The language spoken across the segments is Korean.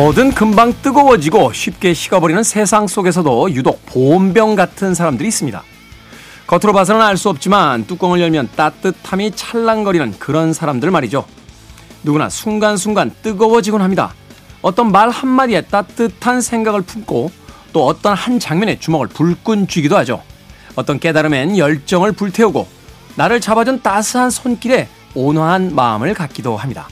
뭐든 금방 뜨거워지고 쉽게 식어버리는 세상 속에서도 유독 보온병 같은 사람들이 있습니다. 겉으로 봐서는 알 수 없지만 뚜껑을 열면 따뜻함이 찰랑거리는 그런 사람들 말이죠. 누구나 순간순간 뜨거워지곤 합니다. 어떤 말 한마디에 따뜻한 생각을 품고 또 어떤 한 장면에 주먹을 불끈 쥐기도 하죠. 어떤 깨달음엔 열정을 불태우고 나를 잡아준 따스한 손길에 온화한 마음을 갖기도 합니다.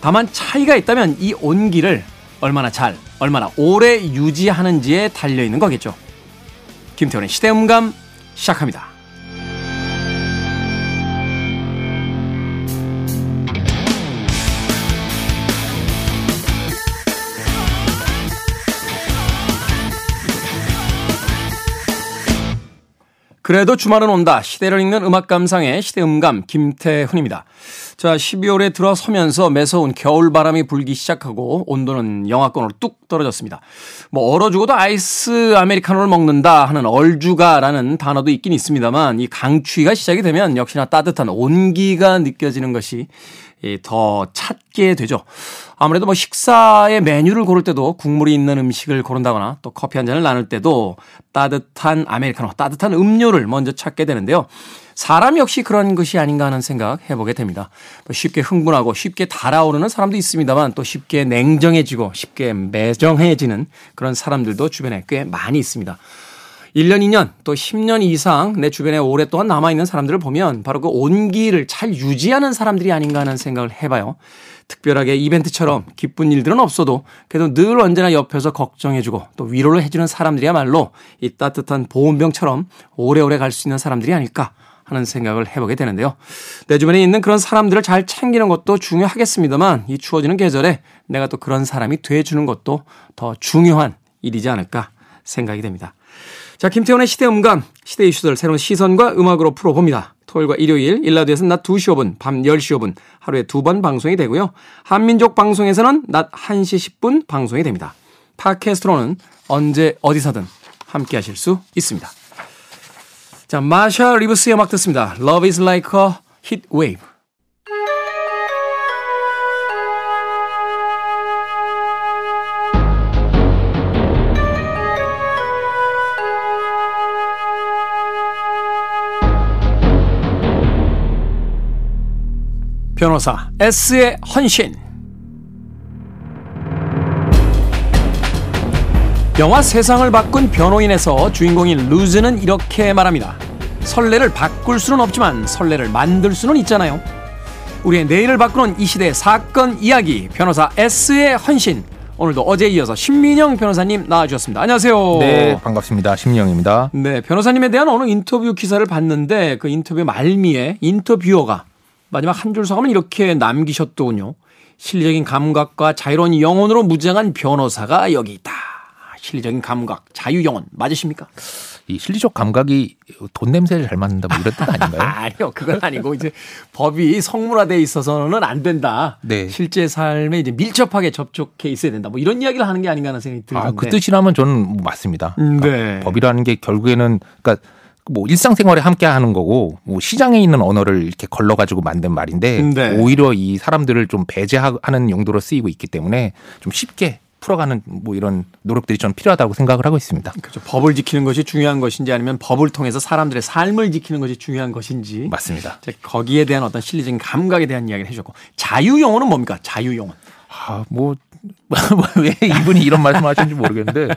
다만 차이가 있다면 이 온기를 얼마나 잘, 얼마나 오래 유지하는지에 달려있는 거겠죠. 김태훈의 시대음감 시작합니다. 그래도 주말은 온다. 시대를 읽는 음악 감상의 시대음감 김태훈입니다. 자, 12월에 들어서면서 매서운 겨울 바람이 불기 시작하고 온도는 영하권으로 뚝 떨어졌습니다. 뭐 얼어 죽어도 아이스 아메리카노를 먹는다 하는 얼주가라는 단어도 있긴 있습니다만 이 강추위가 시작이 되면 역시나 따뜻한 온기가 느껴지는 것이 더 찾게 되죠. 아무래도 뭐 식사의 메뉴를 고를 때도 국물이 있는 음식을 고른다거나 또 커피 한 잔을 나눌 때도 따뜻한 아메리카노, 따뜻한 음료를 먼저 찾게 되는데요. 사람 역시 그런 것이 아닌가 하는 생각 해보게 됩니다. 쉽게 흥분하고 쉽게 달아오르는 사람도 있습니다만 또 쉽게 냉정해지고 쉽게 매정해지는 그런 사람들도 주변에 꽤 많이 있습니다. 1년, 2년, 또 10년 이상 내 주변에 오랫동안 남아있는 사람들을 보면 바로 그 온기를 잘 유지하는 사람들이 아닌가 하는 생각을 해봐요. 특별하게 이벤트처럼 기쁜 일들은 없어도 그래도 늘 언제나 옆에서 걱정해주고 또 위로를 해주는 사람들이야말로 이 따뜻한 보온병처럼 오래오래 갈 수 있는 사람들이 아닐까 하는 생각을 해보게 되는데요. 내 주변에 있는 그런 사람들을 잘 챙기는 것도 중요하겠습니다만 이 추워지는 계절에 내가 또 그런 사람이 돼주는 것도 더 중요한 일이지 않을까 생각이 됩니다. 자, 김태원의 시대 음감, 시대 이슈들 새로운 시선과 음악으로 풀어봅니다. 토요일과 일요일, 1라디오에서는 낮 2시 5분, 밤 10시 5분, 하루에 두 번 방송이 되고요. 한민족 방송에서는 낮 1시 10분 방송이 됩니다. 팟캐스트로는 언제 어디서든 함께 하실 수 있습니다. 자, 마샤 리브스의 음악 듣습니다. Love is like a heat wave. 변호사 S의 헌신 영화 세상을 바꾼 변호인에서 주인공인 루즈는 이렇게 말합니다. 설레를 바꿀 수는 없지만 설레를 만들 수는 있잖아요. 우리의 내일을 바꾸는 이 시대의 사건 이야기 변호사 S의 헌신 오늘도 어제 이어서 신민영 변호사님 나와주셨습니다. 안녕하세요. 네, 반갑습니다. 신민영입니다. 네, 변호사님에 대한 어느 인터뷰 기사를 봤는데 그 인터뷰 말미에 인터뷰어가 마지막 한 줄 서감을 이렇게 남기셨더군요. 실리적인 감각과 자유로운 영혼으로 무장한 변호사가 여기 있다. 실리적인 감각, 자유 영혼 맞으십니까? 이 실리적 감각이 돈 냄새를 잘 맡는다 뭐 이런 뜻 아닌가요? 아니요, 그건 아니고 이제 법이 성문화돼 있어서는 안 된다. 네. 실제 삶에 이제 밀접하게 접촉해 있어야 된다. 뭐 이런 이야기를 하는 게 아닌가 하는 생각이 들던데. 아, 그 뜻이라면 저는 뭐 맞습니다. 음, 그러니까 네. 법이라는 게 결국에는 그러니까 뭐 일상생활에 함께 하는 거고 뭐 시장에 있는 언어를 이렇게 걸러 가지고 만든 말인데 네. 오히려 이 사람들을 좀 배제하는 용도로 쓰이고 있기 때문에 좀 쉽게 풀어가는 뭐 이런 노력들이 좀 필요하다고 생각을 하고 있습니다. 그렇죠. 법을 지키는 것이 중요한 것인지 아니면 법을 통해서 사람들의 삶을 지키는 것이 중요한 것인지 맞습니다. 거기에 대한 어떤 실리적인 감각에 대한 이야기를 해주고 자유 용어는 뭡니까? 자유 용어. 아, 뭐, 왜 이분이 이런 말씀을 하시는지 모르겠는데,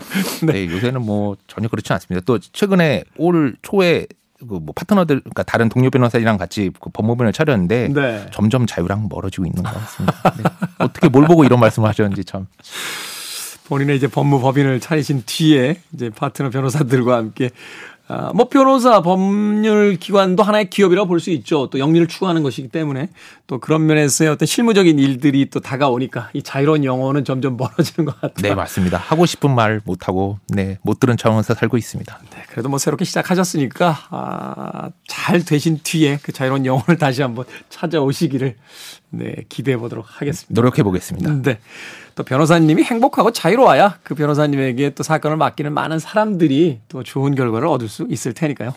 네. 네, 요새는 뭐 전혀 그렇지 않습니다. 또 최근에 올 초에 그뭐 파트너들, 그러니까 다른 동료 변호사들이랑 같이 그 법무부를 차렸는데, 네. 점점 자유랑 멀어지고 있는 것 같습니다. 네. 어떻게 뭘 보고 이런 말씀을 하셨는지 참. 본인의 이제 법무법인을 차리신 뒤에 이제 파트너 변호사들과 함께 아, 뭐 변호사 법률 기관도 하나의 기업이라고 볼수 있죠. 또 영리를 추구하는 것이기 때문에 또 그런 면에서의 어떤 실무적인 일들이 또 다가오니까 이 자유로운 영혼은 점점 멀어지는 것 같아요. 네, 맞습니다. 하고 싶은 말 못 하고 네, 못 들은 차원에서 살고 있습니다. 네, 그래도 뭐 새롭게 시작하셨으니까 아, 잘 되신 뒤에 그 자유로운 영혼을 다시 한번 찾아오시기를 네, 기대해 보도록 하겠습니다. 노력해 보겠습니다. 네. 또 변호사님이 행복하고 자유로워야 그 변호사님에게 또 사건을 맡기는 많은 사람들이 또 좋은 결과를 얻을 수수 있을 테니까요.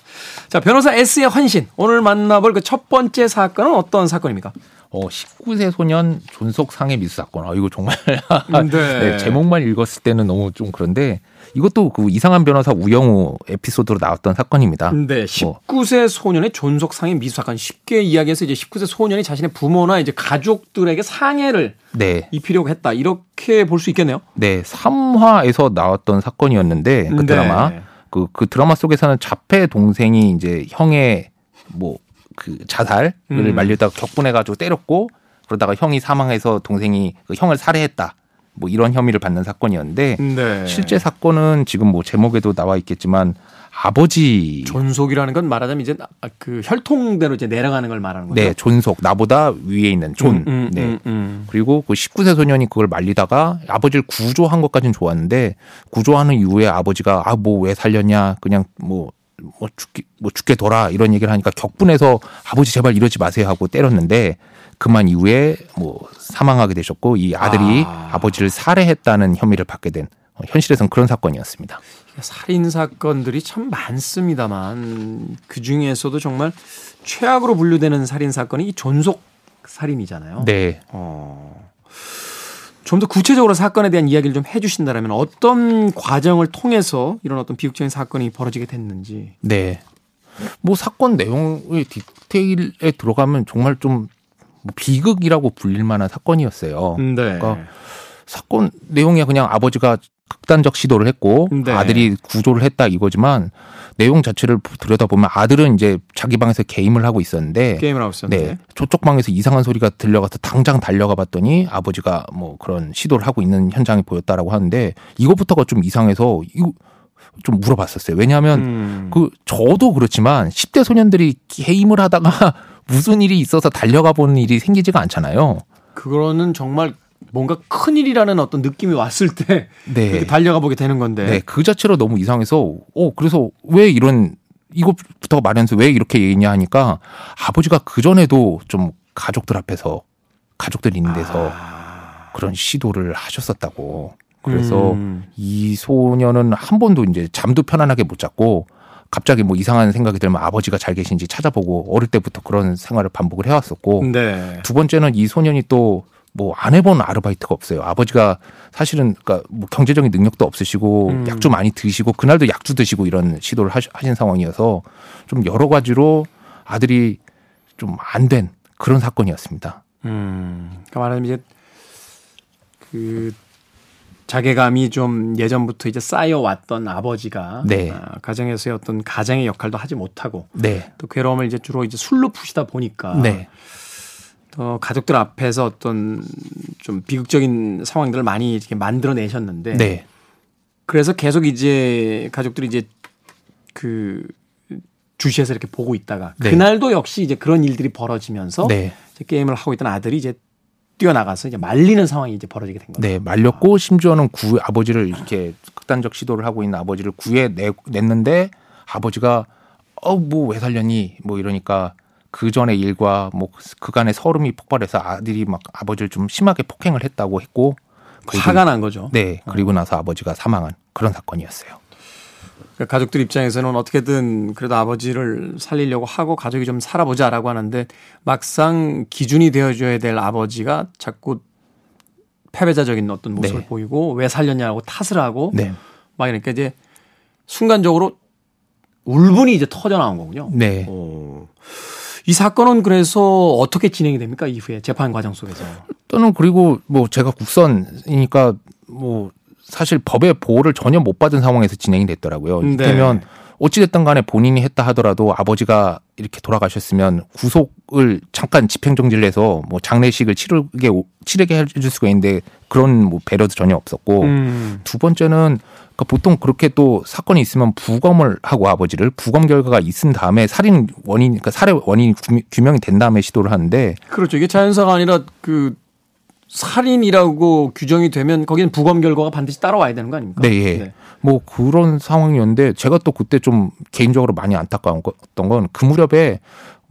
자, 변호사 S의 헌신. 오늘 만나볼 그 첫 번째 사건은 어떤 사건입니까? 어, 19세 소년 존속 상해 미수 사건. 아, 이거 정말 네. 네, 제목만 읽었을 때는 너무 좀 그런데 이것도 그 이상한 변호사 우영우 에피소드로 나왔던 사건입니다. 네, 19세 소년의 존속 상해 미수 사건. 쉽게 이야기해서 이제 19세 소년이 자신의 부모나 이제 가족들에게 상해를 네. 입히려고 했다. 이렇게 볼 수 있겠네요. 네, 3화에서 나왔던 사건이었는데 그 네. 드라마 그, 그 드라마 속에서는 자폐 동생이 이제 형의 뭐 그 자살을 음. 말리다가 격분해가지고 때렸고 그러다가 형이 사망해서 동생이 그 형을 살해했다. 뭐 이런 혐의를 받는 사건이었는데 네. 실제 사건은 지금 뭐 제목에도 나와 있겠지만 아버지 존속이라는 건 말하자면 이제 그 혈통대로 이제 내려가는 걸 말하는 거죠. 네 존속 나보다 위에 있는 존 음, 음, 네. 음, 음. 그리고 그 19세 소년이 그걸 말리다가 아버지를 구조한 것까지는 좋았는데 구조하는 이후에 아버지가 아 뭐 왜 살렸냐 그냥 뭐 뭐 죽게 뭐 죽게 둬라 이런 얘기를 하니까 격분해서 아버지 제발 이러지 마세요 하고 때렸는데 그만 이후에 뭐 사망하게 되셨고 이 아들이 아. 아. 버지를 살해했다는 혐의를 받게 된 어, 현실에선 그런 사건이었습니다. 살인 사건들이 참 많습니다만 그 중에서도 정말 최악으로 분류되는 살인 사건이 이 존속 살인이잖아요. 네. 어. 좀 더 구체적으로 사건에 대한 이야기를 좀 해주신다면 어떤 과정을 통해서 이런 어떤 비극적인 사건이 벌어지게 됐는지. 네. 뭐 사건 내용의 디테일에 들어가면 정말 좀뭐 비극이라고 불릴 만한 사건이었어요. 네. 그러니까 사건 내용이 그냥 아버지가 극단적 시도를 했고 네. 아들이 구조를 했다 이거지만 내용 자체를 들여다보면 아들은 이제 자기 방에서 게임을 하고 있었는데 게임을 하고 있었는데. 네. 저쪽 방에서 이상한 소리가 들려가서 당장 달려가 봤더니 아버지가 뭐 그런 시도를 하고 있는 현장이 보였다라고 하는데 이것부터가 좀 이상해서 이거 좀 물어봤었어요. 왜냐하면 음. 그 저도 그렇지만 10대 소년들이 게임을 하다가 무슨 일이 있어서 달려가 보는 일이 생기지가 않잖아요. 그거는 정말 뭔가 큰 일이라는 어떤 느낌이 왔을 때 네. 달려가 보게 되는 건데. 네, 그 자체로 너무 이상해서, 어, 그래서 왜 이런, 이것부터 말하면서 왜 이렇게 얘기냐 하니까 아버지가 그 전에도 좀 가족들 앞에서, 가족들 있는 데서 아. 그런 시도를 하셨었다고. 그래서 음. 이 소년은 한 번도 이제 잠도 편안하게 못 잤고 갑자기 뭐 이상한 생각이 들면 아버지가 잘 계신지 찾아보고 어릴 때부터 그런 생활을 반복을 해왔었고 네. 두 번째는 이 소년이 또 뭐 안 해본 아르바이트가 없어요. 아버지가 사실은 그러니까 뭐 경제적인 능력도 없으시고 음. 약주 많이 드시고 그날도 약주 드시고 이런 시도를 하신 상황이어서 좀 여러 가지로 아들이 좀 안 된 그런 사건이었습니다. 음. 그러니까 말하자면 이제 그 자괴감이 좀 예전부터 이제 쌓여왔던 아버지가 네. 아, 가정에서의 어떤 가장의 역할도 하지 못하고 네. 또 괴로움을 이제 주로 이제 술로 푸시다 보니까 네. 또 가족들 앞에서 어떤 좀 비극적인 상황들을 많이 이렇게 만들어내셨는데 네. 그래서 계속 이제 가족들이 이제 그 주시해서 이렇게 보고 있다가 네. 그날도 역시 이제 그런 일들이 벌어지면서 네. 이제 게임을 하고 있던 아들이 이제 뛰어나가서 이제 말리는 상황이 이제 벌어지게 된 거죠. 네, 말렸고 심지어는 구 아버지를 이렇게 극단적 시도를 하고 있는 아버지를 구해 내, 냈는데 아버지가 어 뭐 왜 살렸니 뭐 이러니까 그 전의 일과 뭐 그간의 서름이 폭발해서 아들이 막 아버지를 좀 심하게 폭행을 했다고 했고 화가 난 거죠. 네 그리고 나서 아버지가 사망한 그런 사건이었어요. 그러니까 가족들 입장에서는 어떻게든 그래도 아버지를 살리려고 하고 가족이 좀 살아보자라고 하는데 막상 기준이 되어줘야 될 아버지가 자꾸 패배자적인 어떤 모습을 네. 보이고 왜 살렸냐고 탓을 하고 네, 막 이러니까 이제 순간적으로 울분이 이제 터져 나온 거군요. 네. 어. 이 사건은 그래서 어떻게 진행이 됩니까 이후에 재판 과정 속에서? 또는 그리고 뭐 제가 국선이니까 뭐 사실 법의 보호를 전혀 못 받은 상황에서 진행이 됐더라고요. 네. 이때면 어찌됐든 간에 본인이 했다 하더라도 아버지가 이렇게 돌아가셨으면 구속을 잠깐 집행정지를 해서 뭐 장례식을 치르게, 오- 치르게 해줄 수가 있는데 그런 뭐 배려도 전혀 없었고 음. 두 번째는 그러니까 보통 그렇게 또 사건이 있으면 부검을 하고 아버지를 부검 결과가 있은 다음에 살인 원인, 그러니까 살해 원인이 규- 규명이 된 다음에 시도를 하는데 그렇죠. 이게 자연사가 아니라 그 살인이라고 규정이 되면 거기는 부검 결과가 반드시 따라와야 되는 거 아닙니까? 네, 예. 뭐 그런 상황이었는데 제가 또 그때 좀 개인적으로 많이 안타까웠던 건 그 무렵에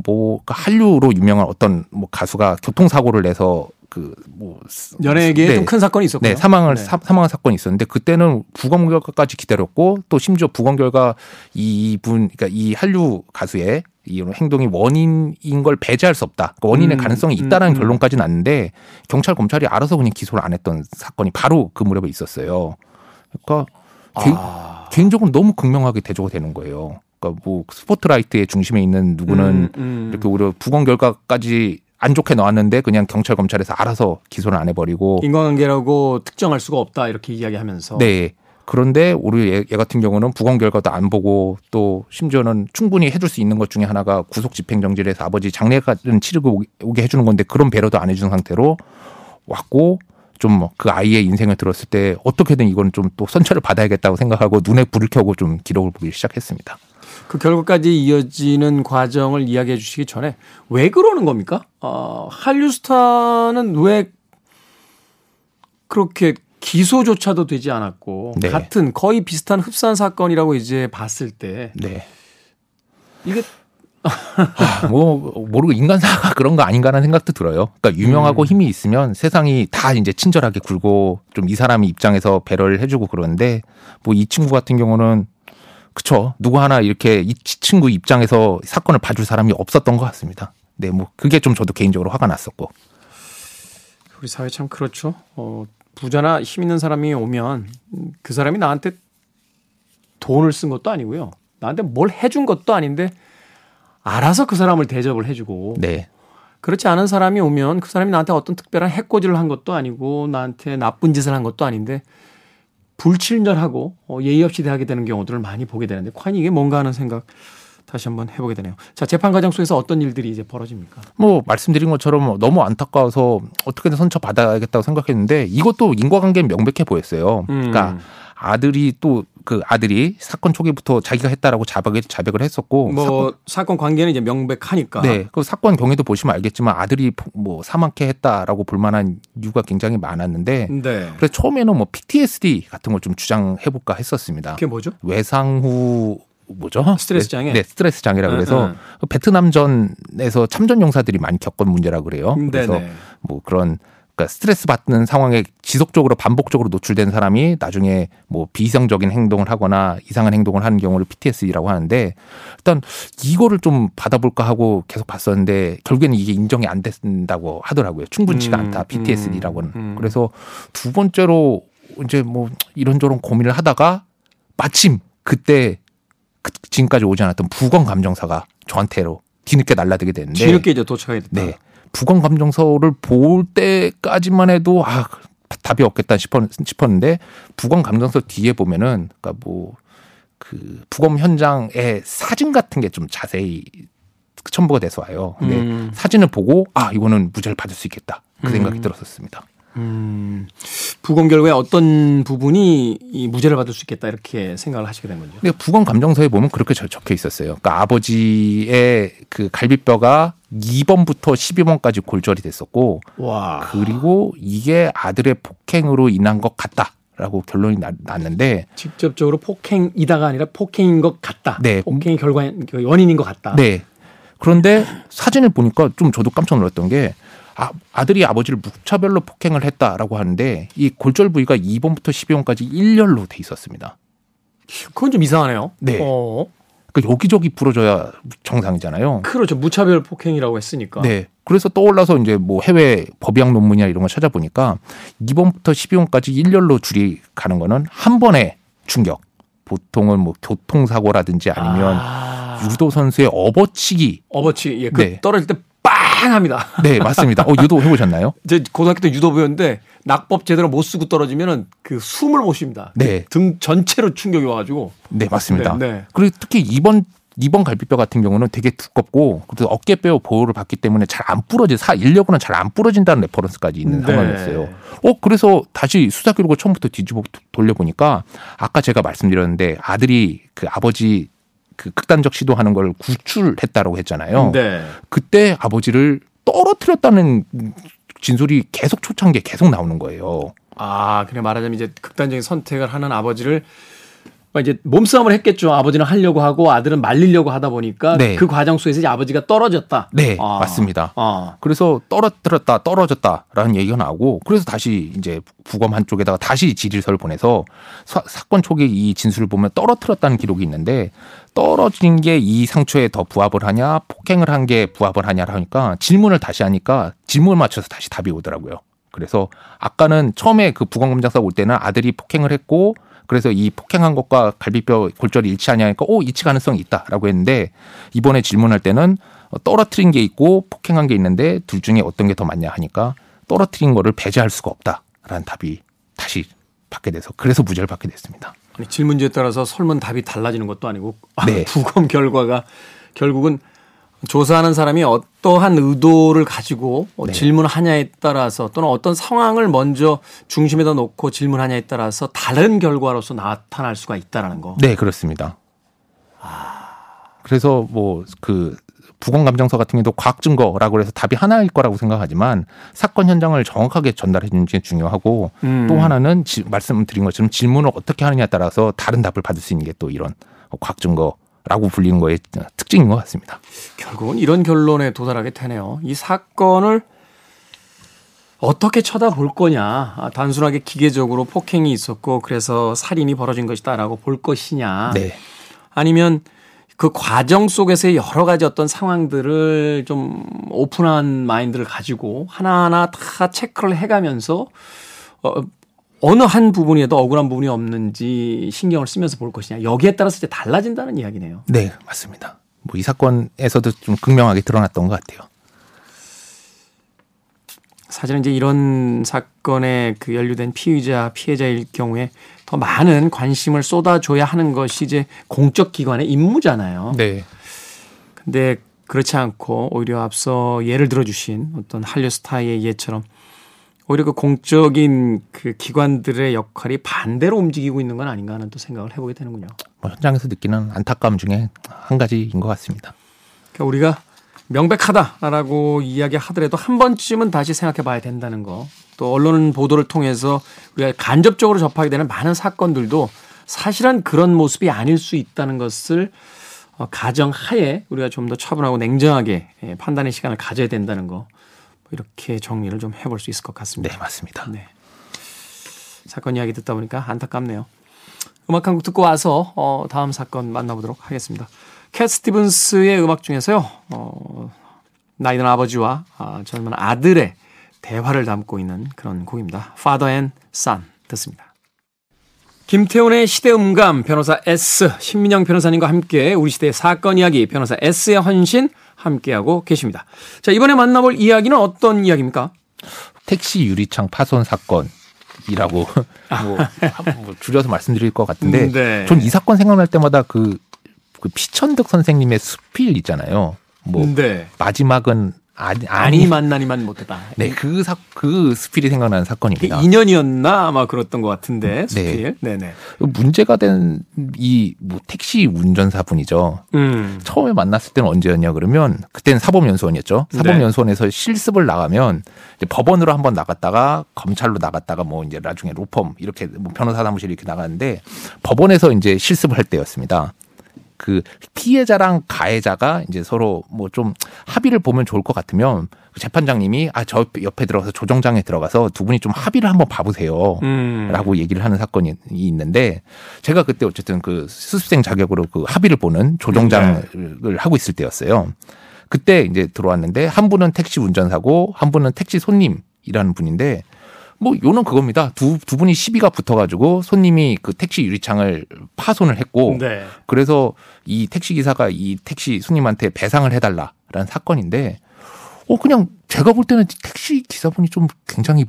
뭐 한류로 유명한 어떤 뭐 가수가 교통사고를 내서 그뭐 연예계에 네. 좀큰 사건이 있었고 네, 사망을 네. 사, 망한 사건이 있었는데 그때는 부검 결과까지 기다렸고 또 심지어 부검 결과 이분 그러니까 이 한류 가수의 이 행동이 원인인 걸 배제할 수 없다. 그러니까 원인의 음, 가능성이 있다라는 음, 음. 결론까지 났는데 경찰 검찰이 알아서 그냥 기소를 안 했던 사건이 바로 그 무렵에 있었어요. 그러니까 아. 개, 인적으로 너무 극명하게 대조가 되는 거예요. 그러니까 뭐 스포트라이트의 중심에 있는 누구는 음, 음. 이렇게 오히려 부검 결과까지 안 좋게 나왔는데 그냥 경찰 검찰에서 알아서 기소를 안 해버리고 인과관계라고 특정할 수가 없다 이렇게 이야기하면서 네 그런데 우리 얘, 얘 같은 경우는 부검 결과도 안 보고 또 심지어는 충분히 해줄 수 있는 것 중에 하나가 구속 집행정지를 서 아버지 장례가는 치르고 오게 해주는 건데 그런 배려도 안 해준 상태로 왔고 좀 그 아이의 인생을 들었을 때 어떻게든 이건 좀 또 선처를 받아야겠다고 생각하고 눈에 불을 켜고 좀 기록을 보기 시작했습니다. 그 결과까지 이어지는 과정을 이야기해 주시기 전에 왜 그러는 겁니까? 어, 한류 스타는 왜 그렇게 기소조차도 되지 않았고 네. 같은 거의 비슷한 흡사한 사건이라고 이제 봤을 때 네. 이게 아, 뭐 모르고 인간사가 그런 거 아닌가라는 생각도 들어요. 그러니까 유명하고 음. 힘이 있으면 세상이 다 이제 친절하게 굴고 좀 이 사람 입장에서 배려를 해주고 그러는데 뭐 이 친구 같은 경우는 그쵸 누구 하나 이렇게 이 친구 입장에서 사건을 봐줄 사람이 없었던 것 같습니다. 네, 뭐 그게 좀 저도 개인적으로 화가 났었고. 우리 사회 참 그렇죠. 어, 부자나 힘 있는 사람이 오면 그 사람이 나한테 돈을 쓴 것도 아니고요. 나한테 뭘 해준 것도 아닌데 알아서 그 사람을 대접을 해주고 네. 그렇지 않은 사람이 오면 그 사람이 나한테 어떤 특별한 해코지를 한 것도 아니고 나한테 나쁜 짓을 한 것도 아닌데 불친절하고 어, 예의 없이 대하게 되는 경우들을 많이 보게 되는데 과연 이게 뭔가 하는 생각 다시 한번 해보게 되네요. 자, 재판 과정 속에서 어떤 일들이 이제 벌어집니까? 뭐 말씀드린 것처럼 너무 안타까워서 어떻게든 선처 받아야겠다고 생각했는데 이것도 인과관계는 명백해 보였어요. 음. 그러니까 아들이 또 그 아들이 사건 초기부터 자기가 했다라고 자백을 자백을 했었고 뭐 사건, 사건 관계는 이제 명백하니까. 네, 그 사건 경위도 보시면 알겠지만 아들이 뭐 사망케 했다라고 볼만한 이유가 굉장히 많았는데 네. 그래서 처음에는 뭐 PTSD 같은 걸 좀 주장해 볼까 했었습니다. 그게 뭐죠? 외상 후 뭐죠? 스트레스 장애. 네, 스트레스 장애라 그래서 응, 응. 베트남전에서 참전 용사들이 많이 겪은 문제라 그래요. 그래서 네네. 뭐 그런 그러니까 스트레스 받는 상황에 지속적으로 반복적으로 노출된 사람이 나중에 뭐 비이성적인 행동을 하거나 이상한 행동을 하는 경우를 PTSD라고 하는데 일단 이거를 좀 받아볼까 하고 계속 봤었는데 결국에는 이게 인정이 안 된다고 하더라고요. 충분치가 음, 않다 PTSD라고는. 음, 음. 그래서 두 번째로 이제 뭐 이런저런 고민을 하다가 마침 그때 그 지금까지 오지 않았던 부검 감정사가 저한테로 뒤늦게 날라들게 됐는데 뒤늦게 이제 도착하게 됐다. 네. 부검 감정서를 볼 때까지만 해도 아 답이 없겠다 싶었는데 부검 감정서 뒤에 보면은 그러니까 뭐 그 부검 현장의 사진 같은 게 좀 자세히 첨부가 돼서 와요. 근데 음. 사진을 보고 아 이거는 무죄를 받을 수 있겠다 그 생각이 음. 들었었습니다. 음, 부검 결과에 어떤 부분이 이 무죄를 받을 수 있겠다 이렇게 생각을 하시게 된 거죠. 근 부검 감정서에 보면 그렇게 적혀 있었어요. 그러니까 아버지의 그 갈비뼈가 2번부터 12번까지 골절이 됐었고, 와. 그리고 이게 아들의 폭행으로 인한 것 같다. 라고 결론이 났는데 직접적으로 폭행이다가 아니라 폭행인 것 같다. 네. 폭행의 결과 그 원인인 것 같다. 네. 그런데 사진을 보니까 좀 저도 깜짝 놀랐던 게 아, 아들이 아버지를 무차별로 폭행을 했다라고 하는데 이 골절 부위가 2번부터 12번까지 일렬로 돼 있었습니다. 그건 좀 이상하네요. 네. 어. 그 여기저기 부러져야 정상이잖아요. 그렇죠. 무차별 폭행이라고 했으니까. 네. 그래서 떠올라서 이제 뭐 해외 법의학 논문이나 이런 걸 찾아보니까 2번부터 12번까지 일렬로 줄이 가는 거는 한 번의 충격. 보통은 뭐 교통사고라든지 아니면 아... 유도 선수의 업어치기. 업어치기. 예. 그 네. 떨어질 때 빵 합니다. 네, 맞습니다. 어, 유도 해보셨나요? 제 고등학교 때 유도부였는데 낙법 제대로 못 쓰고 떨어지면은 그 숨을 못 쉽니다. 네. 등 전체로 충격이 와가지고. 네, 맞습니다. 네, 네. 그리고 특히 이번 이번 갈비뼈 같은 경우는 되게 두껍고 그래서 어깨뼈 보호를 받기 때문에 잘 안 부러지 사 인력으로는 잘 안 부러진다는 reference까지 있는 네. 상황이었어요. 어 그래서 다시 수사 기록을 처음부터 뒤집어 돌려보니까 아까 제가 말씀드렸는데 아들이 그 아버지 그 극단적 시도하는 걸 구출했다라고 했잖아요. 네. 그때 아버지를 떨어뜨렸다는 진술이 계속 초창기에 계속 나오는 거예요. 아, 그냥 말하자면 이제 극단적인 선택을 하는 아버지를 뭐 이제 몸싸움을 했겠죠. 아버지는 하려고 하고 아들은 말리려고 하다 보니까 네. 그 과정 속에서 이제 아버지가 떨어졌다. 네, 아. 맞습니다. 아. 그래서 떨어뜨렸다, 떨어졌다라는 얘기가 나오고 그래서 다시 이제 부검 한쪽에다가 다시 질의서를 보내서 사, 사건 초기 이 진술을 보면 떨어뜨렸다는 기록이 있는데 떨어진 게 이 상처에 더 부합을 하냐, 폭행을 한 게 부합을 하냐 하니까 질문을 다시 하니까 질문을 맞춰서 다시 답이 오더라고요. 그래서 아까는 처음에 그 부검검장사 올 때는 아들이 폭행을 했고 그래서 이 폭행한 것과 갈비뼈 골절이 일치하냐니까 오 일치 가능성이 있다라고 했는데 이번에 질문할 때는 떨어뜨린 게 있고 폭행한 게 있는데 둘 중에 어떤 게 더 맞냐 하니까 떨어뜨린 거를 배제할 수가 없다라는 답이 다시 받게 돼서 그래서 무죄를 받게 됐습니다. 질문지에 따라서 설문 답이 달라지는 것도 아니고 아, 네. 부검 결과가 결국은 조사하는 사람이 어떠한 의도를 가지고 어, 네. 질문하냐에 따라서 또는 어떤 상황을 먼저 중심에다 놓고 질문하냐에 따라서 다른 결과로서 나타날 수가 있다라는 거. 네, 그렇습니다. 그래서 뭐 그 부검 감정서 같은 경우도 과학 증거라고 해서 답이 하나일 거라고 생각하지만 사건 현장을 정확하게 전달해 주는 게 중요하고 음. 또 하나는 지- 말씀드린 것처럼 질문을 어떻게 하느냐에 따라서 다른 답을 받을 수 있는 게 또 이런 과학 증거 라고 불리는 거의 특징인 것 같습니다. 결국은 이런 결론에 도달하게 되네요. 이 사건을 어떻게 쳐다볼 거냐. 아, 단순하게 기계적으로 폭행이 있었고 그래서 살인이 벌어진 것이다라고 볼 것이냐. 네. 아니면 그 과정 속에서의 여러 가지 어떤 상황들을 좀 오픈한 마인드를 가지고 하나하나 다 체크를 해가면서 어, 어느 한 부분에도 억울한 부분이 없는지 신경을 쓰면서 볼 것이냐. 여기에 따라서 이제 달라진다는 이야기네요. 네, 맞습니다. 뭐 이 사건에서도 좀 극명하게 드러났던 것 같아요. 사실은 이제 이런 사건에 그 연루된 피의자, 피해자일 경우에 더 많은 관심을 쏟아줘야 하는 것이 이제 공적 기관의 임무잖아요. 네. 근데 그렇지 않고 오히려 앞서 예를 들어주신 어떤 한류 스타의 예처럼 오히려 그 공적인 그 기관들의 역할이 반대로 움직이고 있는 건 아닌가 하는 또 생각을 해보게 되는군요. 뭐 현장에서 느끼는 안타까움 중에 한 가지인 것 같습니다. 그러니까 우리가 명백하다라고 이야기하더라도 한 번쯤은 다시 생각해 봐야 된다는 거. 또 언론 보도를 통해서 우리가 간접적으로 접하게 되는 많은 사건들도 사실은 그런 모습이 아닐 수 있다는 것을 어, 가정하에 우리가 좀 더 차분하고 냉정하게 예, 판단의 시간을 가져야 된다는 거. 뭐 이렇게 정리를 좀 해볼 수 있을 것 같습니다. 네, 맞습니다. 네. 사건 이야기 듣다 보니까 안타깝네요. 음악 한 곡 듣고 와서 어, 다음 사건 만나보도록 하겠습니다. 캣 스티븐스의 음악 중에서요. 어, 나이든 아버지와 아, 젊은 아들의 대화를 담고 있는 그런 곡입니다. Father and Son 듣습니다. 김태훈의 시대음감 변호사 S 신민영 변호사님과 함께 우리 시대의 사건 이야기 변호사 S의 헌신 함께하고 계십니다. 자 이번에 만나볼 이야기는 어떤 이야기입니까? 택시 유리창 파손 사건 이라고 뭐, 뭐 줄여서 말씀드릴 것 같은데 음, 네. 전이 사건 생각날 때마다 그, 그 피천득 선생님의 수필 있잖아요. 뭐 네. 마지막은 아니 아니 만나니만 못했다. 네, 그 사, 그 수필이 생각나는 그 사건입니다. 인연이었나 아마 그랬던 것 같은데 수필. 네, 네. 문제가 된 이 뭐 택시 운전사분이죠. 음. 처음에 만났을 때는 언제였냐 그러면 그때는 사법연수원이었죠. 네. 사법연수원에서 실습을 나가면 법원으로 한번 나갔다가 검찰로 나갔다가 뭐 이제 나중에 로펌 이렇게 뭐 변호사 사무실 이렇게 나가는데 법원에서 이제 실습을 할 때였습니다. 그 피해자랑 가해자가 이제 서로 뭐 좀 합의를 보면 좋을 것 같으면 그 재판장님이 아 저 옆에 들어가서 조정장에 들어가서 두 분이 좀 합의를 한번 봐보세요. 음. 라고 얘기를 하는 사건이 있는데 제가 그때 어쨌든 그 수습생 자격으로 그 합의를 보는 조정장을 하고 있을 때였어요. 그때 이제 들어왔는데 한 분은 택시 운전사고 한 분은 택시 손님이라는 분인데 뭐 요는 그겁니다. 두, 두 분이 시비가 붙어가지고 손님이 그 택시 유리창을 파손을 했고 네. 그래서 이 택시 기사가 이 택시 손님한테 배상을 해달라라는 사건인데 어 그냥 제가 볼 때는 택시 기사분이 좀 굉장히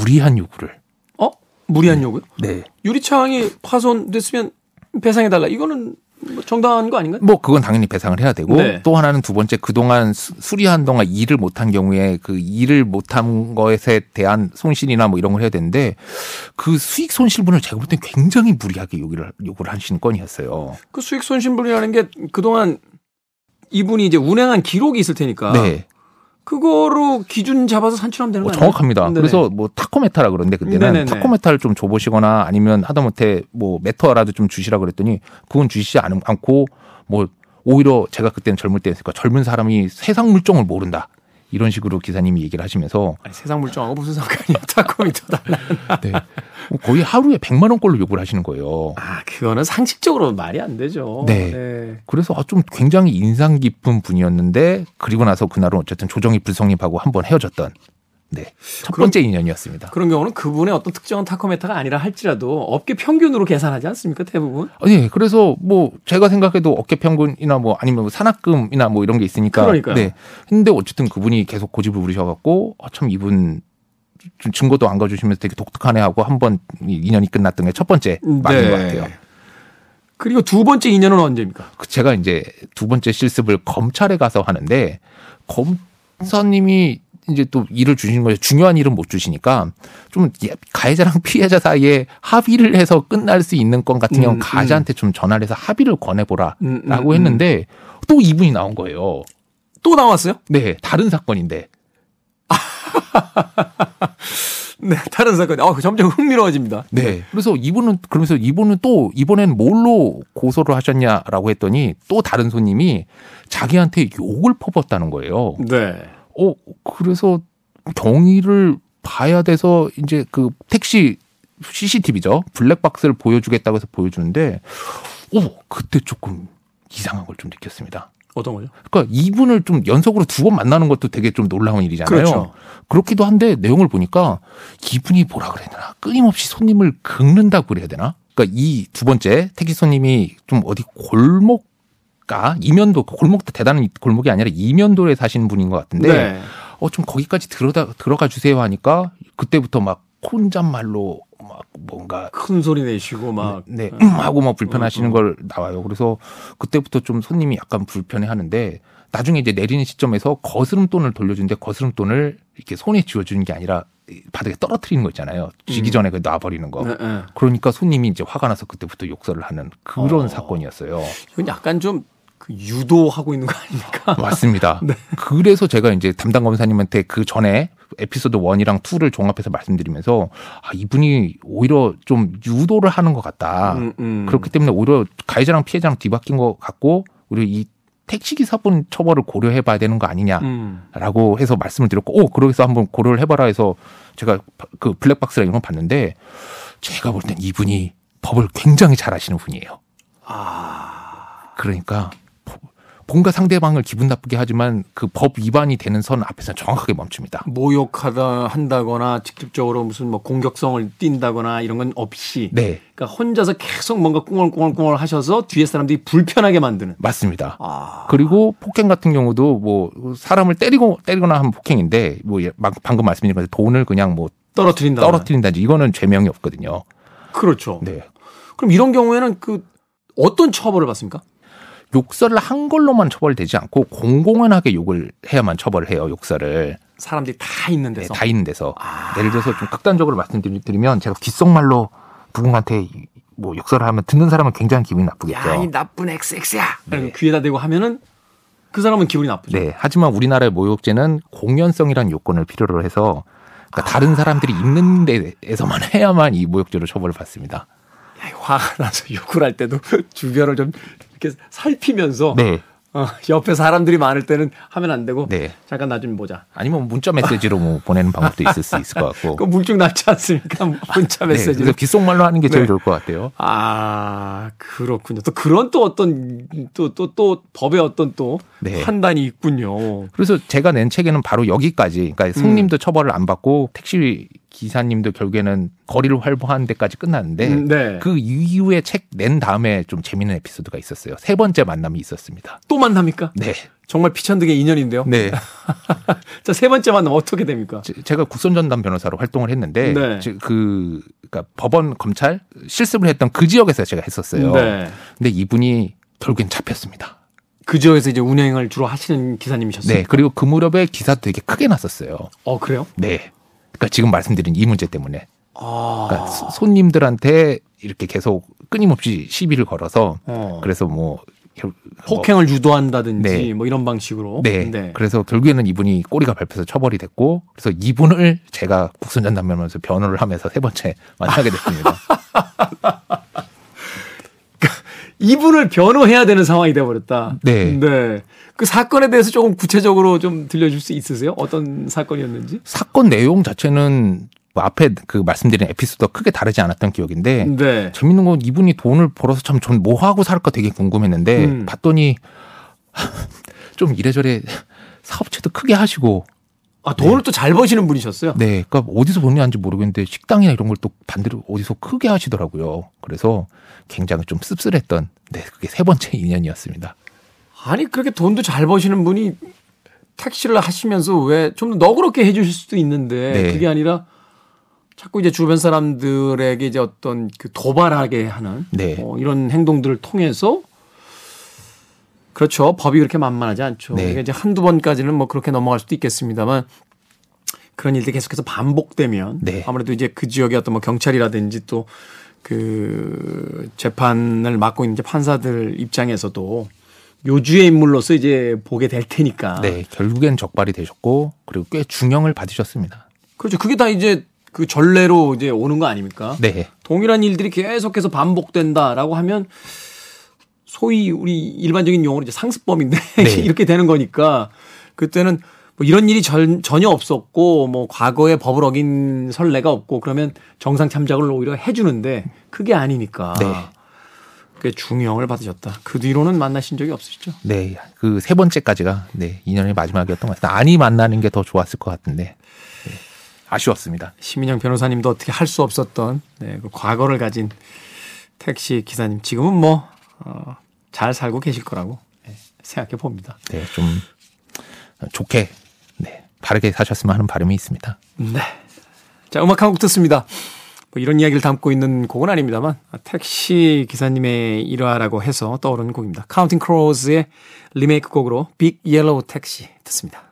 무리한 요구를 어? 무리한 요구요? 네. 유리창이 파손됐으면 배상해달라. 이거는 뭐 정당한 거 아닌가요? 뭐 그건 당연히 배상을 해야 되고 네. 또 하나는 두 번째 그동안 수- 수리한 동안 일을 못한 경우에 그 일을 못한 것에 대한 손실이나 뭐 이런 걸 해야 되는데 그 수익 손실분을 제가 볼때 굉장히 무리하게 요구를 요구를 하시는 건이었어요. 그 수익 손실분이라는 게 그동안 이분이 이제 운행한 기록이 있을 테니까 네. 그거로 기준 잡아서 산출하면 되는 어, 거 아니에요? 정확합니다. 네네. 그래서 뭐 타코메타라 그러는데 그때는 네네네. 타코메타를 좀 줘보시거나 아니면 하다못해 뭐 메터라도 좀 주시라 그랬더니 그건 주시지 않- 않고 뭐 오히려 제가 그때는 젊을 때였으니까 젊은 사람이 세상 물정을 모른다. 이런 식으로 기사님이 얘기를 하시면서 아니, 세상 물정하고 무슨 상관이야? 타코미터 달라. 네. 뭐 거의 하루에 100만 원꼴로 요구를 하시는 거예요. 아, 그거는 상식적으로 말이 안 되죠. 네. 그래서 아, 좀 굉장히 인상 깊은 분이었는데 그리고 나서 그날은 어쨌든 조정이 불성립하고 한 번 헤어졌던 네. 첫 번째 인연이었습니다. 그런 경우는 그분의 어떤 특정한 타코메타가 아니라 할지라도 업계 평균으로 계산하지 않습니까? 대부분. 네, 그래서 뭐 제가 생각해도 어깨 평균이나 뭐 아니면 뭐 산학금이나 뭐 이런 게 있으니까. 그러니까요. 네. 근데 어쨌든 그분이 계속 고집을 부리셔갖고 아, 참 이분 좀 증거도 안 가주시면서 되게 독특하네 하고 한 번 인연이 끝났던 게 첫 번째 말인 것 같아요. 그리고 두 번째 인연은 언제입니까? 그 제가 이제 두 번째 실습을 검찰에 가서 하는데 검사님이 이제 또 일을 주시는 거예요. 중요한 일은 못 주시니까 좀 예, 가해자랑 피해자 사이에 합의를 해서 끝날 수 있는 건 같은 경우는 음, 가해자한테 좀 전화를 해서 합의를 권해보라라고 음, 음, 음. 했는데 또 이분이 나온 거예요. 또 나왔어요? 네, 다른 사건인데. 네, 다른 사건. 어, 점점 흥미로워집니다. 네. 그래서 이분은 그러면서 이분은 또 이번엔 뭘로 고소를 하셨냐라고 했더니 또 다른 손님이 자기한테 욕을 퍼붓다는 거예요. 네. 어, 그래서 경위를 봐야 돼서 이제 그 택시 CCTV죠. 블랙박스를 보여주겠다고 해서 보여주는데, 오, 그때 조금 이상한 걸 좀 느꼈습니다. 어떤 거죠? 그러니까 이분을 좀 연속으로 두 번 만나는 것도 되게 좀 놀라운 일이잖아요. 그렇죠. 그렇기도 한데 내용을 보니까 이분이 뭐라 그래야 되나 끊임없이 손님을 긁는다고 그래야 되나? 그러니까 이 두 번째 택시 손님이 좀 어디 골목 가 이면도 골목도 대단한 골목이 아니라 이면도에 사시는 분인 것 같은데 네. 어좀 거기까지 들어다 들어가 주세요 하니까 그때부터 막 혼잣말로 막 뭔가 큰 소리 내시고 막. 네, 음 하고 막 불편하시는 걸 나와요. 그래서 그때부터 좀 손님이 약간 불편해 하는데 나중에 이제 내리는 시점에서 거스름돈을 돌려주는데 거스름돈을 이렇게 손에 쥐어주는 게 아니라 바닥에 떨어뜨리는 거 있잖아요. 쥐기 전에 그 놔버리는 거. 네, 네. 그러니까 손님이 이제 화가 나서 그때부터 욕설을 하는 그런 어. 사건이었어요. 이건 약간 좀 그 유도하고 있는 거 아닙니까? 맞습니다. 네. 그래서 제가 이제 담당 검사님한테 그 전에 에피소드 1이랑 2를 종합해서 말씀드리면서 아, 이분이 오히려 좀 유도를 하는 것 같다. 음, 음. 그렇기 때문에 오히려 가해자랑 피해자랑 뒤바뀐 것 같고 오히려 이 택시기사분 처벌을 고려해 봐야 되는 거 아니냐라고 음. 해서 말씀을 드렸고 오 그러겠어 한번 고려를 해봐라 해서 제가 그 블랙박스라 이런 걸 봤는데 제가 볼 땐 이분이 법을 굉장히 잘 아시는 분이에요. 아. 그러니까 뭔가 상대방을 기분 나쁘게 하지만 그 법 위반이 되는 선 앞에서 정확하게 멈춥니다. 모욕하다 한다거나 직접적으로 무슨 뭐 공격성을 띈다거나 이런 건 없이 네, 그러니까 혼자서 계속 뭔가 꿍얼꿍얼꿍얼 하셔서 뒤에 사람들이 불편하게 만드는 맞습니다. 아. 그리고 폭행 같은 경우도 뭐 사람을 때리고 때리거나 하면 폭행인데 뭐 예, 막 방금 말씀드린 것처럼 돈을 그냥 뭐 떨어뜨린다. 떨어뜨린다든지 이거는 죄명이 없거든요. 그렇죠. 네. 그럼 이런 경우에는 그 어떤 처벌을 받습니까? 욕설을 한 걸로만 처벌되지 않고 공공연하게 욕을 해야만 처벌을 해요. 욕설을 사람들이 다 있는 네, 데서. 다 있는 데서 아. 예를 들어서 좀 극단적으로 말씀드리면 제가 귓속말로 누군가한테 뭐 욕설을 하면 듣는 사람은 굉장히 기분이 나쁘겠죠. 야, 이 나쁜 XX야. 네. 귀에다 대고 하면은 그 사람은 기분이 나쁘죠. 네. 하지만 우리나라의 모욕죄는 공연성이라는 요건을 필요로 해서 그러니까 다른 사람들이 있는 데에서만 해야만 이 모욕죄로 처벌을 받습니다. 야, 화가 나서 욕을 할 때도 주변을 좀 이렇게 살피면서 네. 어, 옆에 사람들이 많을 때는 하면 안 되고 네. 잠깐 나 좀 보자. 아니면 문자 메시지로 뭐 보내는 방법도 있을 수 있을 것 같고. 그 물증 낫지 않습니까? 문자 네. 메시지. 그래서 귓속말로 하는 게 제일 네. 좋을 것 같아요. 아 그렇군요. 또 그런 또 어떤 또또 또 법의 어떤 또 네. 판단이 있군요. 그래서 제가 낸 책에는 바로 여기까지, 그러니까 음. 손님도 처벌을 안 받고 택시 기사님도 결국에는 거리를 활보하는 데까지 끝났는데 음, 네. 그 이후에 책 낸 다음에 좀 재밌는 에피소드가 있었어요. 세 번째 만남이 있었습니다. 또 만납니까? 네. 정말 피천득의 인연인데요. 네. 자 세 번째 만남 어떻게 됩니까? 제- 제가 국선전담 변호사로 활동을 했는데 네. 지- 그 그러니까 법원 검찰 실습을 했던 그 지역에서 제가 했었어요. 네. 근데 이분이 결국엔 잡혔습니다. 그 지역에서 이제 운행을 주로 하시는 기사님이셨어요. 네. 그리고 그 무렵에 기사도 되게 크게 났었어요. 어 그래요? 네. 그러니까 지금 말씀드린 이 문제 때문에 아. 그러니까 소- 손님들한테 이렇게 계속 끊임없이 시비를 걸어서 어. 그래서 뭐 폭행을 뭐, 유도한다든지 네. 뭐 이런 방식으로. 네. 네. 그래서 결국에는 이분이 꼬리가 밟혀서 처벌이 됐고 그래서 이분을 제가 국선전담면에서 변호를 하면서 세 번째 만나게 됐습니다. 이분을 변호해야 되는 상황이 돼버렸다. 네. 네. 그 사건에 대해서 조금 구체적으로 좀 들려줄 수 있으세요? 어떤 사건이었는지? 사건 내용 자체는 뭐 앞에 그 말씀드린 에피소드가 크게 다르지 않았던 기억인데 네. 재밌는 건 이분이 돈을 벌어서 참 전 뭐 하고 살까 되게 궁금했는데 음. 봤더니 좀 이래저래 사업체도 크게 하시고 아 돈을 네. 또잘 버시는 분이셨어요? 네, 그러니까 어디서 본는지 모르겠는데 식당이나 이런 걸 또 반대로 어디서 크게 하시더라고요. 그래서 굉장히 좀 씁쓸했던 네 그게 세 번째 인연이었습니다. 아니 그렇게 돈도 잘 버시는 분이 택시를 하시면서 왜 좀 너그럽게 해주실 수도 있는데 네. 그게 아니라 자꾸 이제 주변 사람들에게 이제 어떤 그 도발하게 하는 네. 어, 이런 행동들을 통해서 그렇죠. 법이 그렇게 만만하지 않죠. 네. 이제 한두 번까지는 뭐 그렇게 넘어갈 수도 있겠습니다만 그런 일들이 계속해서 반복되면 네. 아무래도 이제 그 지역의 어떤 뭐 경찰이라든지 또 그 재판을 맡고 있는 판사들 입장에서도 요주의 인물로서 이제 보게 될 테니까. 네, 결국엔 적발이 되셨고 그리고 꽤 중형을 받으셨습니다. 그렇죠. 그게 다 이제 그 전례로 이제 오는 거 아닙니까? 네. 동일한 일들이 계속해서 반복된다라고 하면 소위 우리 일반적인 용어로 이제 상습범인데 네. 이렇게 되는 거니까 그때는 뭐 이런 일이 전, 전혀 없었고 뭐 과거에 법을 어긴 선례가 없고 그러면 정상 참작을 오히려 해주는데 그게 아니니까. 네. 꽤 중형을 받으셨다. 그 뒤로는 만나신 적이 없으시죠? 네. 그 세 번째까지가 네, 2년의 마지막이었던 것 같습니다. 아니 만나는 게 더 좋았을 것 같은데. 아쉬웠습니다. 심인영 변호사님도 어떻게 할 수 없었던 네, 그 과거를 가진 택시 기사님 지금은 뭐 어, 잘 살고 계실 거라고 네, 생각해 봅니다. 네, 좀 좋게 네, 바르게 사셨으면 하는 바람이 있습니다. 네. 자, 음악 한 곡 듣습니다. 뭐 이런 이야기를 담고 있는 곡은 아닙니다만 택시 기사님의 일화라고 해서 떠오르는 곡입니다. Counting Crows의 리메이크 곡으로 Big Yellow Taxi 듣습니다.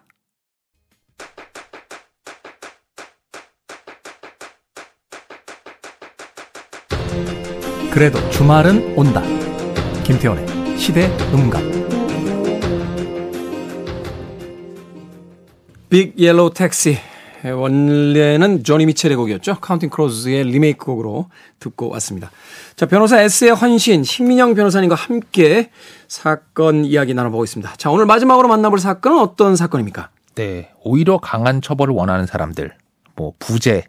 그래도 주말은 온다. 김태원의 시대 음감. Big Yellow Taxi. 원래는 조니 미첼의 곡이었죠. Counting Crows의 리메이크 곡으로 듣고 왔습니다. 자, 변호사 S의 헌신, 신민영 변호사님과 함께 사건 이야기 나눠보고 있습니다. 자, 오늘 마지막으로 만나볼 사건은 어떤 사건입니까? 네. 오히려 강한 처벌을 원하는 사람들. 뭐, 부제,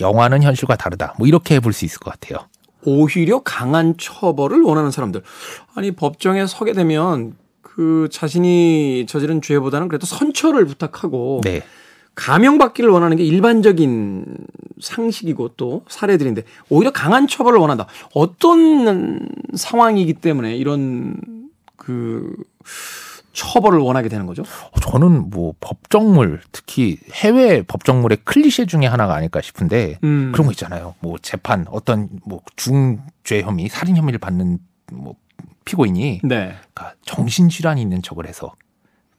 영화는 현실과 다르다. 뭐, 이렇게 해볼 수 있을 것 같아요. 오히려 강한 처벌을 원하는 사람들. 아니, 법정에 서게 되면 그 자신이 저지른 죄보다는 그래도 선처를 부탁하고 네. 감형받기를 원하는 게 일반적인 상식이고 또 사례들인데 오히려 강한 처벌을 원한다. 어떤 상황이기 때문에 이런 그 처벌을 원하게 되는 거죠? 저는 뭐 법정물 특히 해외 법정물의 클리셰 중에 하나가 아닐까 싶은데 음. 그런 거 있잖아요. 뭐 재판 어떤 뭐 중죄 혐의 살인 혐의를 받는 뭐 피고인이 네. 그러니까 정신질환이 있는 척을 해서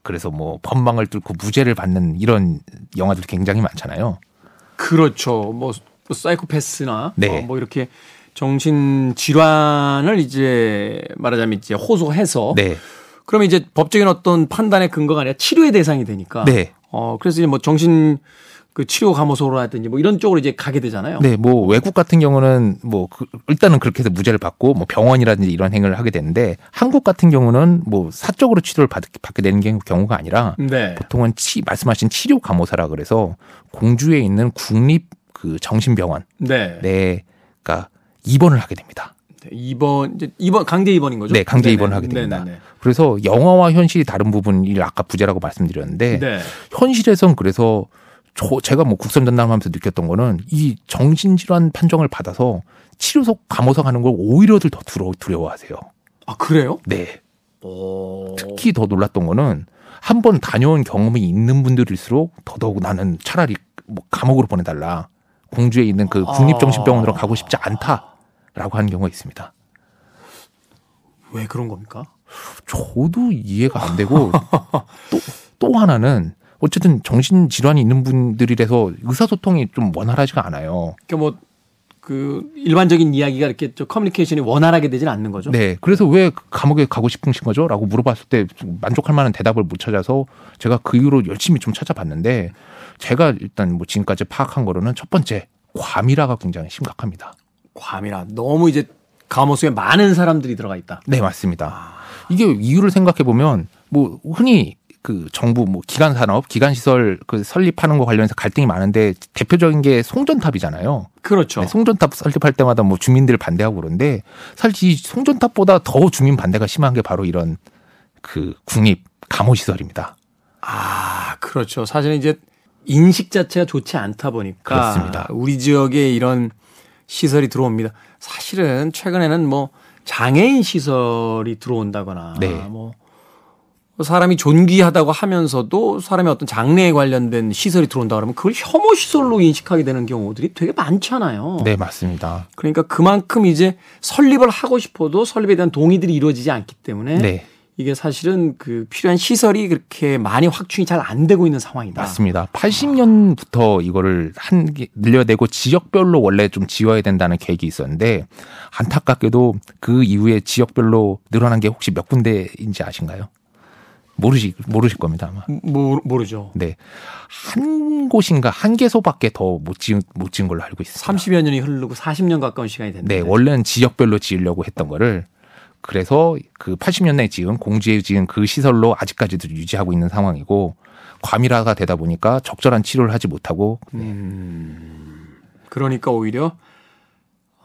그래서 뭐 법망을 뚫고 무죄를 받는 이런 영화들이 굉장히 많잖아요. 그렇죠. 뭐, 뭐 사이코패스나 네. 어, 뭐 이렇게 정신 질환을 이제 말하자면 이제 호소해서 네. 그러면 이제 법적인 어떤 판단의 근거가 아니라 치료의 대상이 되니까. 네. 어, 그래서 이제 뭐 정신 그 치료 감호소라든지 뭐 이런 쪽으로 이제 가게 되잖아요. 네, 뭐 외국 같은 경우는 뭐 그 일단은 그렇게 해서 무죄를 받고 뭐 병원이라든지 이런 행위를 하게 되는데 한국 같은 경우는 뭐 사적으로 치료를 받, 받게 되는 경우가 아니라 네. 보통은 치 말씀하신 치료 감호사라 그래서 공주에 있는 국립 그 정신병원 네. 네가 입원을 하게 됩니다. 입원 이제 입원 강제 입원인 거죠? 네, 강제 입원을 하게 됩니다. 네네네. 그래서 영화와 현실이 다른 부분이 아까 부재라고 말씀드렸는데 네. 현실에선 그래서 저 제가 뭐 국선 전담하면서 느꼈던 거는 이 정신질환 판정을 받아서 치료소 감호사 가는 걸 오히려들 더 두려, 두려워하세요. 아 그래요? 네. 오. 특히 더 놀랐던 거는 한 번 다녀온 경험이 있는 분들일수록 더더욱 나는 차라리 뭐 감옥으로 보내달라. 공주에 있는 그 국립정신병원으로 가고 싶지 않다라고 하는 경우가 있습니다. 왜 그런 겁니까? 저도 이해가 안 되고 또, 또 하나는 어쨌든 정신 질환이 있는 분들이라서 의사소통이 좀 원활하지가 않아요. 그러니까 뭐 그 일반적인 이야기가 이렇게 좀 커뮤니케이션이 원활하게 되지는 않는 거죠. 네. 그래서 왜 감옥에 가고 싶으신 거죠? 라고 물어봤을 때 만족할 만한 대답을 못 찾아서 제가 그 이후로 열심히 좀 찾아봤는데 제가 일단 뭐 지금까지 파악한 거로는 첫 번째 과밀화가 굉장히 심각합니다. 과밀화. 너무 이제 감옥 속에 많은 사람들이 들어가 있다. 네, 맞습니다. 이게 이유를 생각해 보면 뭐 흔히 그 정부 뭐 기간 산업, 기간 시설 그 설립하는 거 관련해서 갈등이 많은데 대표적인 게 송전탑이잖아요. 그렇죠. 네, 송전탑 설립할 때마다 뭐 주민들 반대하고 그런데 사실 이 송전탑보다 더 주민 반대가 심한 게 바로 이런 그 국립 감호 시설입니다. 아, 그렇죠. 사실은 이제 인식 자체가 좋지 않다 보니까 그렇습니다. 우리 지역에 이런 시설이 들어옵니다. 사실은 최근에는 뭐 장애인 시설이 들어온다거나 네. 뭐 사람이 존귀하다고 하면서도 사람의 어떤 장래에 관련된 시설이 들어온다 그러면 그걸 혐오 시설로 인식하게 되는 경우들이 되게 많잖아요. 네, 맞습니다. 그러니까 그만큼 이제 설립을 하고 싶어도 설립에 대한 동의들이 이루어지지 않기 때문에 네. 이게 사실은 그 필요한 시설이 그렇게 많이 확충이 잘 안 되고 있는 상황이다. 맞습니다. 80년부터 이거를 한개 늘려내고 지역별로 원래 좀 지어야 된다는 계획이 있었는데 안타깝게도 그 이후에 지역별로 늘어난 게 혹시 몇 군데인지 아신가요? 모르시 모르실 겁니다 아마. 모, 모르죠. 네. 한 곳인가 한 개소밖에 더 못 지은 못 지은 걸로 알고 있습니다. 30여 년이 흐르고 40년 가까운 시간이 됐는데. 네, 원래는 지역별로 지으려고 했던 거를 그래서 그 80년대에 지은 공주에 지은 그 시설로 아직까지도 유지하고 있는 상황이고 과밀화가 되다 보니까 적절한 치료를 하지 못하고 그러니까 오히려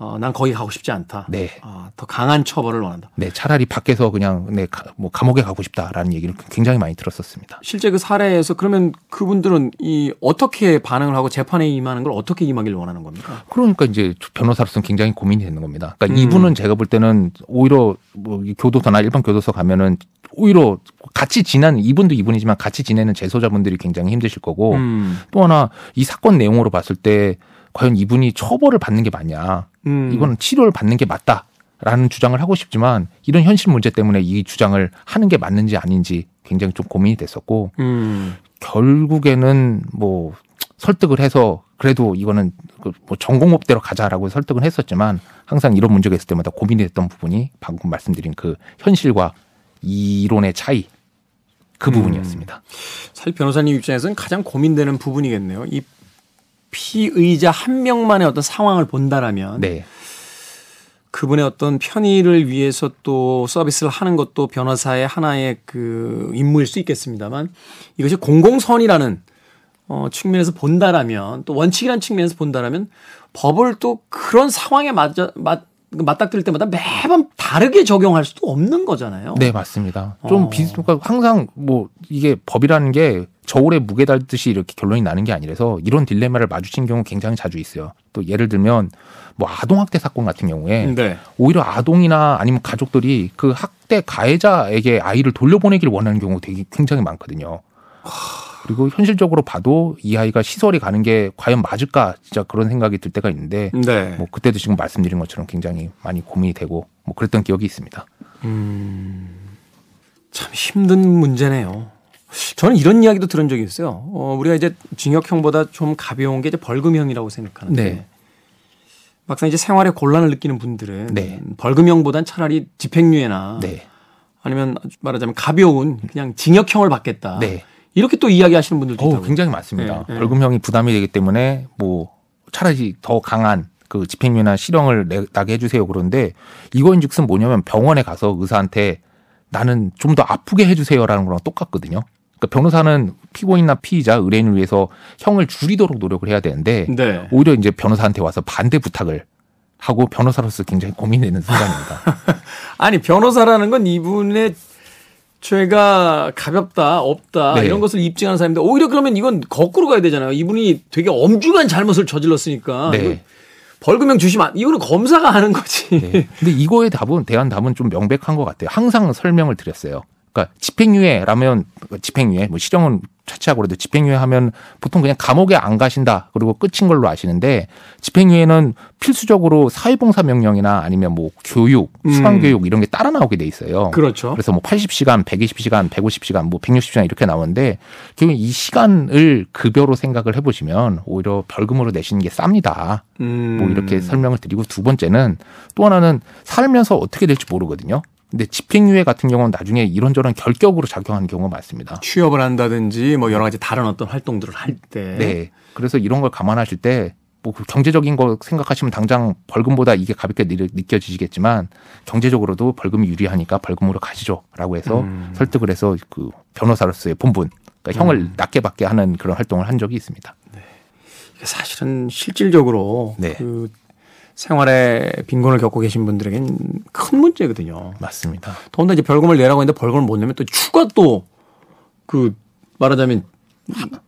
어, 난 거기 가고 싶지 않다. 네. 아, 더 강한 처벌을 원한다. 네, 차라리 밖에서 그냥 네, 가- 뭐 감옥에 가고 싶다라는 얘기를 굉장히 많이 들었었습니다. 실제 그 사례에서 그러면 그분들은 이 어떻게 반응을 하고 재판에 임하는 걸 어떻게 임하기를 원하는 겁니까? 그러니까 이제 변호사로서는 굉장히 고민이 되는 겁니다. 그러니까 음. 이분은 제가 볼 때는 오히려 뭐이 교도소나 일반 교도소 가면은 오히려 같이 지내는 이분도 이분이지만 같이 지내는 재소자분들이 굉장히 힘드실 거고 음. 또 하나 이 사건 내용으로 봤을 때 과연 이분이 처벌을 받는 게 맞냐? 음. 이거는 치료를 받는 게 맞다 라는 주장을 하고 싶지만 이런 현실 문제 때문에 이 주장을 하는 게 맞는지 아닌지 굉장히 좀 고민이 됐었고 음. 결국에는 뭐 설득을 해서 그래도 이거는 그뭐 전공법대로 가자라고 설득을 했었지만 항상 이런 문제가 있을 때마다 고민이 됐던 부분이 방금 말씀드린 그 현실과 이론의 차이 그 음. 부분이었습니다. 사실 변호사님 입장에서는 가장 고민되는 부분이겠네요. 이 피의자 한 명만의 어떤 상황을 본다라면 네. 그분의 어떤 편의를 위해서 또 서비스를 하는 것도 변호사의 하나의 그 임무일 수 있겠습니다만 이것이 공공선이라는 어 측면에서 본다라면 또 원칙이라는 측면에서 본다라면 법을 또 그런 상황에 맞아 맞 맞닥뜨릴 때마다 매번 다르게 적용할 수도 없는 거잖아요. 네, 맞습니다. 좀 어. 비슷, 그러니까 항상 뭐 이게 법이라는 게 저울에 무게 달듯이 이렇게 결론이 나는 게 아니라서 이런 딜레마를 마주친 경우 굉장히 자주 있어요. 또 예를 들면 뭐 아동학대 사건 같은 경우에 네. 오히려 아동이나 아니면 가족들이 그 학대 가해자에게 아이를 돌려보내기를 원하는 경우 되게 굉장히 많거든요. 그리고 현실적으로 봐도 이 아이가 시설이 가는 게 과연 맞을까 진짜 그런 생각이 들 때가 있는데 네. 뭐 그때도 지금 말씀드린 것처럼 굉장히 많이 고민이 되고 뭐 그랬던 기억이 있습니다. 참 힘든 문제네요. 저는 이런 이야기도 들은 적이 있어요. 어, 우리가 이제 징역형보다 좀 가벼운 게 이제 벌금형이라고 생각하는데 네. 막상 이제 생활에 곤란을 느끼는 분들은 네. 벌금형보단 차라리 집행유예나 네. 아니면 말하자면 가벼운 그냥 징역형을 받겠다. 네. 이렇게 또 이야기하시는 분들도 어, 있다고. 굉장히 많습니다. 네, 네. 벌금형이 부담이 되기 때문에 뭐 차라리 더 강한 그 집행유예나 실형을 내- 나게 해주세요. 그런데 이거인즉슨 뭐냐면 병원에 가서 의사한테 나는 좀 더 아프게 해주세요라는 거랑 똑같거든요. 그러니까 변호사는 피고인이나 피의자, 의뢰인을 위해서 형을 줄이도록 노력을 해야 되는데 네. 오히려 이제 변호사한테 와서 반대 부탁을 하고 변호사로서 굉장히 고민되는 순간입니다. 아니 변호사라는 건 이분의 죄가 가볍다 없다 네. 이런 것을 입증하는 사람인데 오히려 그러면 이건 거꾸로 가야 되잖아요. 이분이 되게 엄중한 잘못을 저질렀으니까 네. 벌금형 주시면 안- 이거는 검사가 하는 거지. 네. 근데 이거의 답은 대한 답은 좀 명백한 것 같아요. 항상 설명을 드렸어요. 그러니까 집행유예라면 집행유예 뭐 실형은 차치하고 그래도 집행유예 하면 보통 그냥 감옥에 안 가신다 그리고 끝인 걸로 아시는데 집행유예는 필수적으로 사회봉사 명령이나 아니면 뭐 교육, 수강교육 이런 게 따라 나오게 돼 있어요. 그렇죠. 그래서 뭐 80시간, 120시간, 150시간, 뭐 160시간 이렇게 나오는데 결국 이 시간을 급여로 생각을 해보시면 오히려 벌금으로 내시는 게 쌉니다. 음. 뭐 이렇게 설명을 드리고 두 번째는 또 하나는 살면서 어떻게 될지 모르거든요. 근데 집행유예 같은 경우는 나중에 이런저런 결격으로 작용하는 경우가 많습니다. 취업을 한다든지 뭐 여러 가지 다른 어떤 활동들을 할 때. 네. 그래서 이런 걸 감안하실 때 뭐 경제적인 거 생각하시면 당장 벌금보다 이게 가볍게 느- 느껴지시겠지만 경제적으로도 벌금이 유리하니까 벌금으로 가시죠라고 해서 음. 설득을 해서 그 변호사로서의 본분 그러니까 형을 낮게 받게 하는 그런 활동을 한 적이 있습니다. 이게 사실은 실질적으로 네. 그 생활에 빈곤을 겪고 계신 분들에겐 큰 문제거든요. 맞습니다. 더군다나 이제 벌금을 내라고 했는데 벌금을 못 내면 또 추가 또 그 말하자면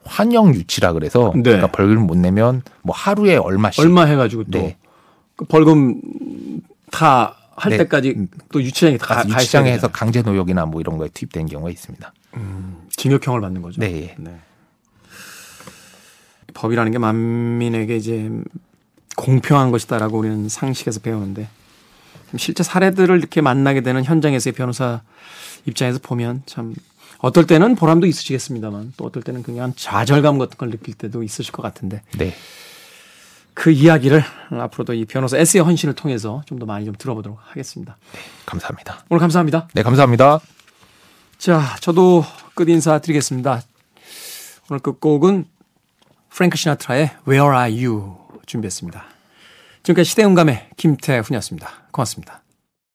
환영 유치라 그래서 네. 그러니까 벌금 못 내면 뭐 하루에 얼마씩 얼마 해가지고 또 네. 그 벌금 다할 네. 때까지 또 유치장에 다 가 유치장에 있어야 해서 되잖아요. 강제 노역이나 뭐 이런 거에 투입된 경우가 있습니다. 징역형을 받는 거죠. 네. 법이라는 게 만민에게 이제 공평한 것이다라고 우리는 상식에서 배우는데 실제 사례들을 이렇게 만나게 되는 현장에서의 변호사 입장에서 보면 참 어떨 때는 보람도 있으시겠습니다만 또 어떨 때는 그냥 좌절감 같은 걸 느낄 때도 있으실 것 같은데 네. 그 이야기를 앞으로도 이 변호사 에세이 헌신을 통해서 좀 더 많이 좀 들어보도록 하겠습니다. 감사합니다. 오늘 감사합니다. 네, 감사합니다. 자, 저도 끝 인사 드리겠습니다. 오늘 끝곡은 프랭크 시나트라의 Where Are You 준비했습니다. 지금까지 시대음감의 김태훈이었습니다. 고맙습니다.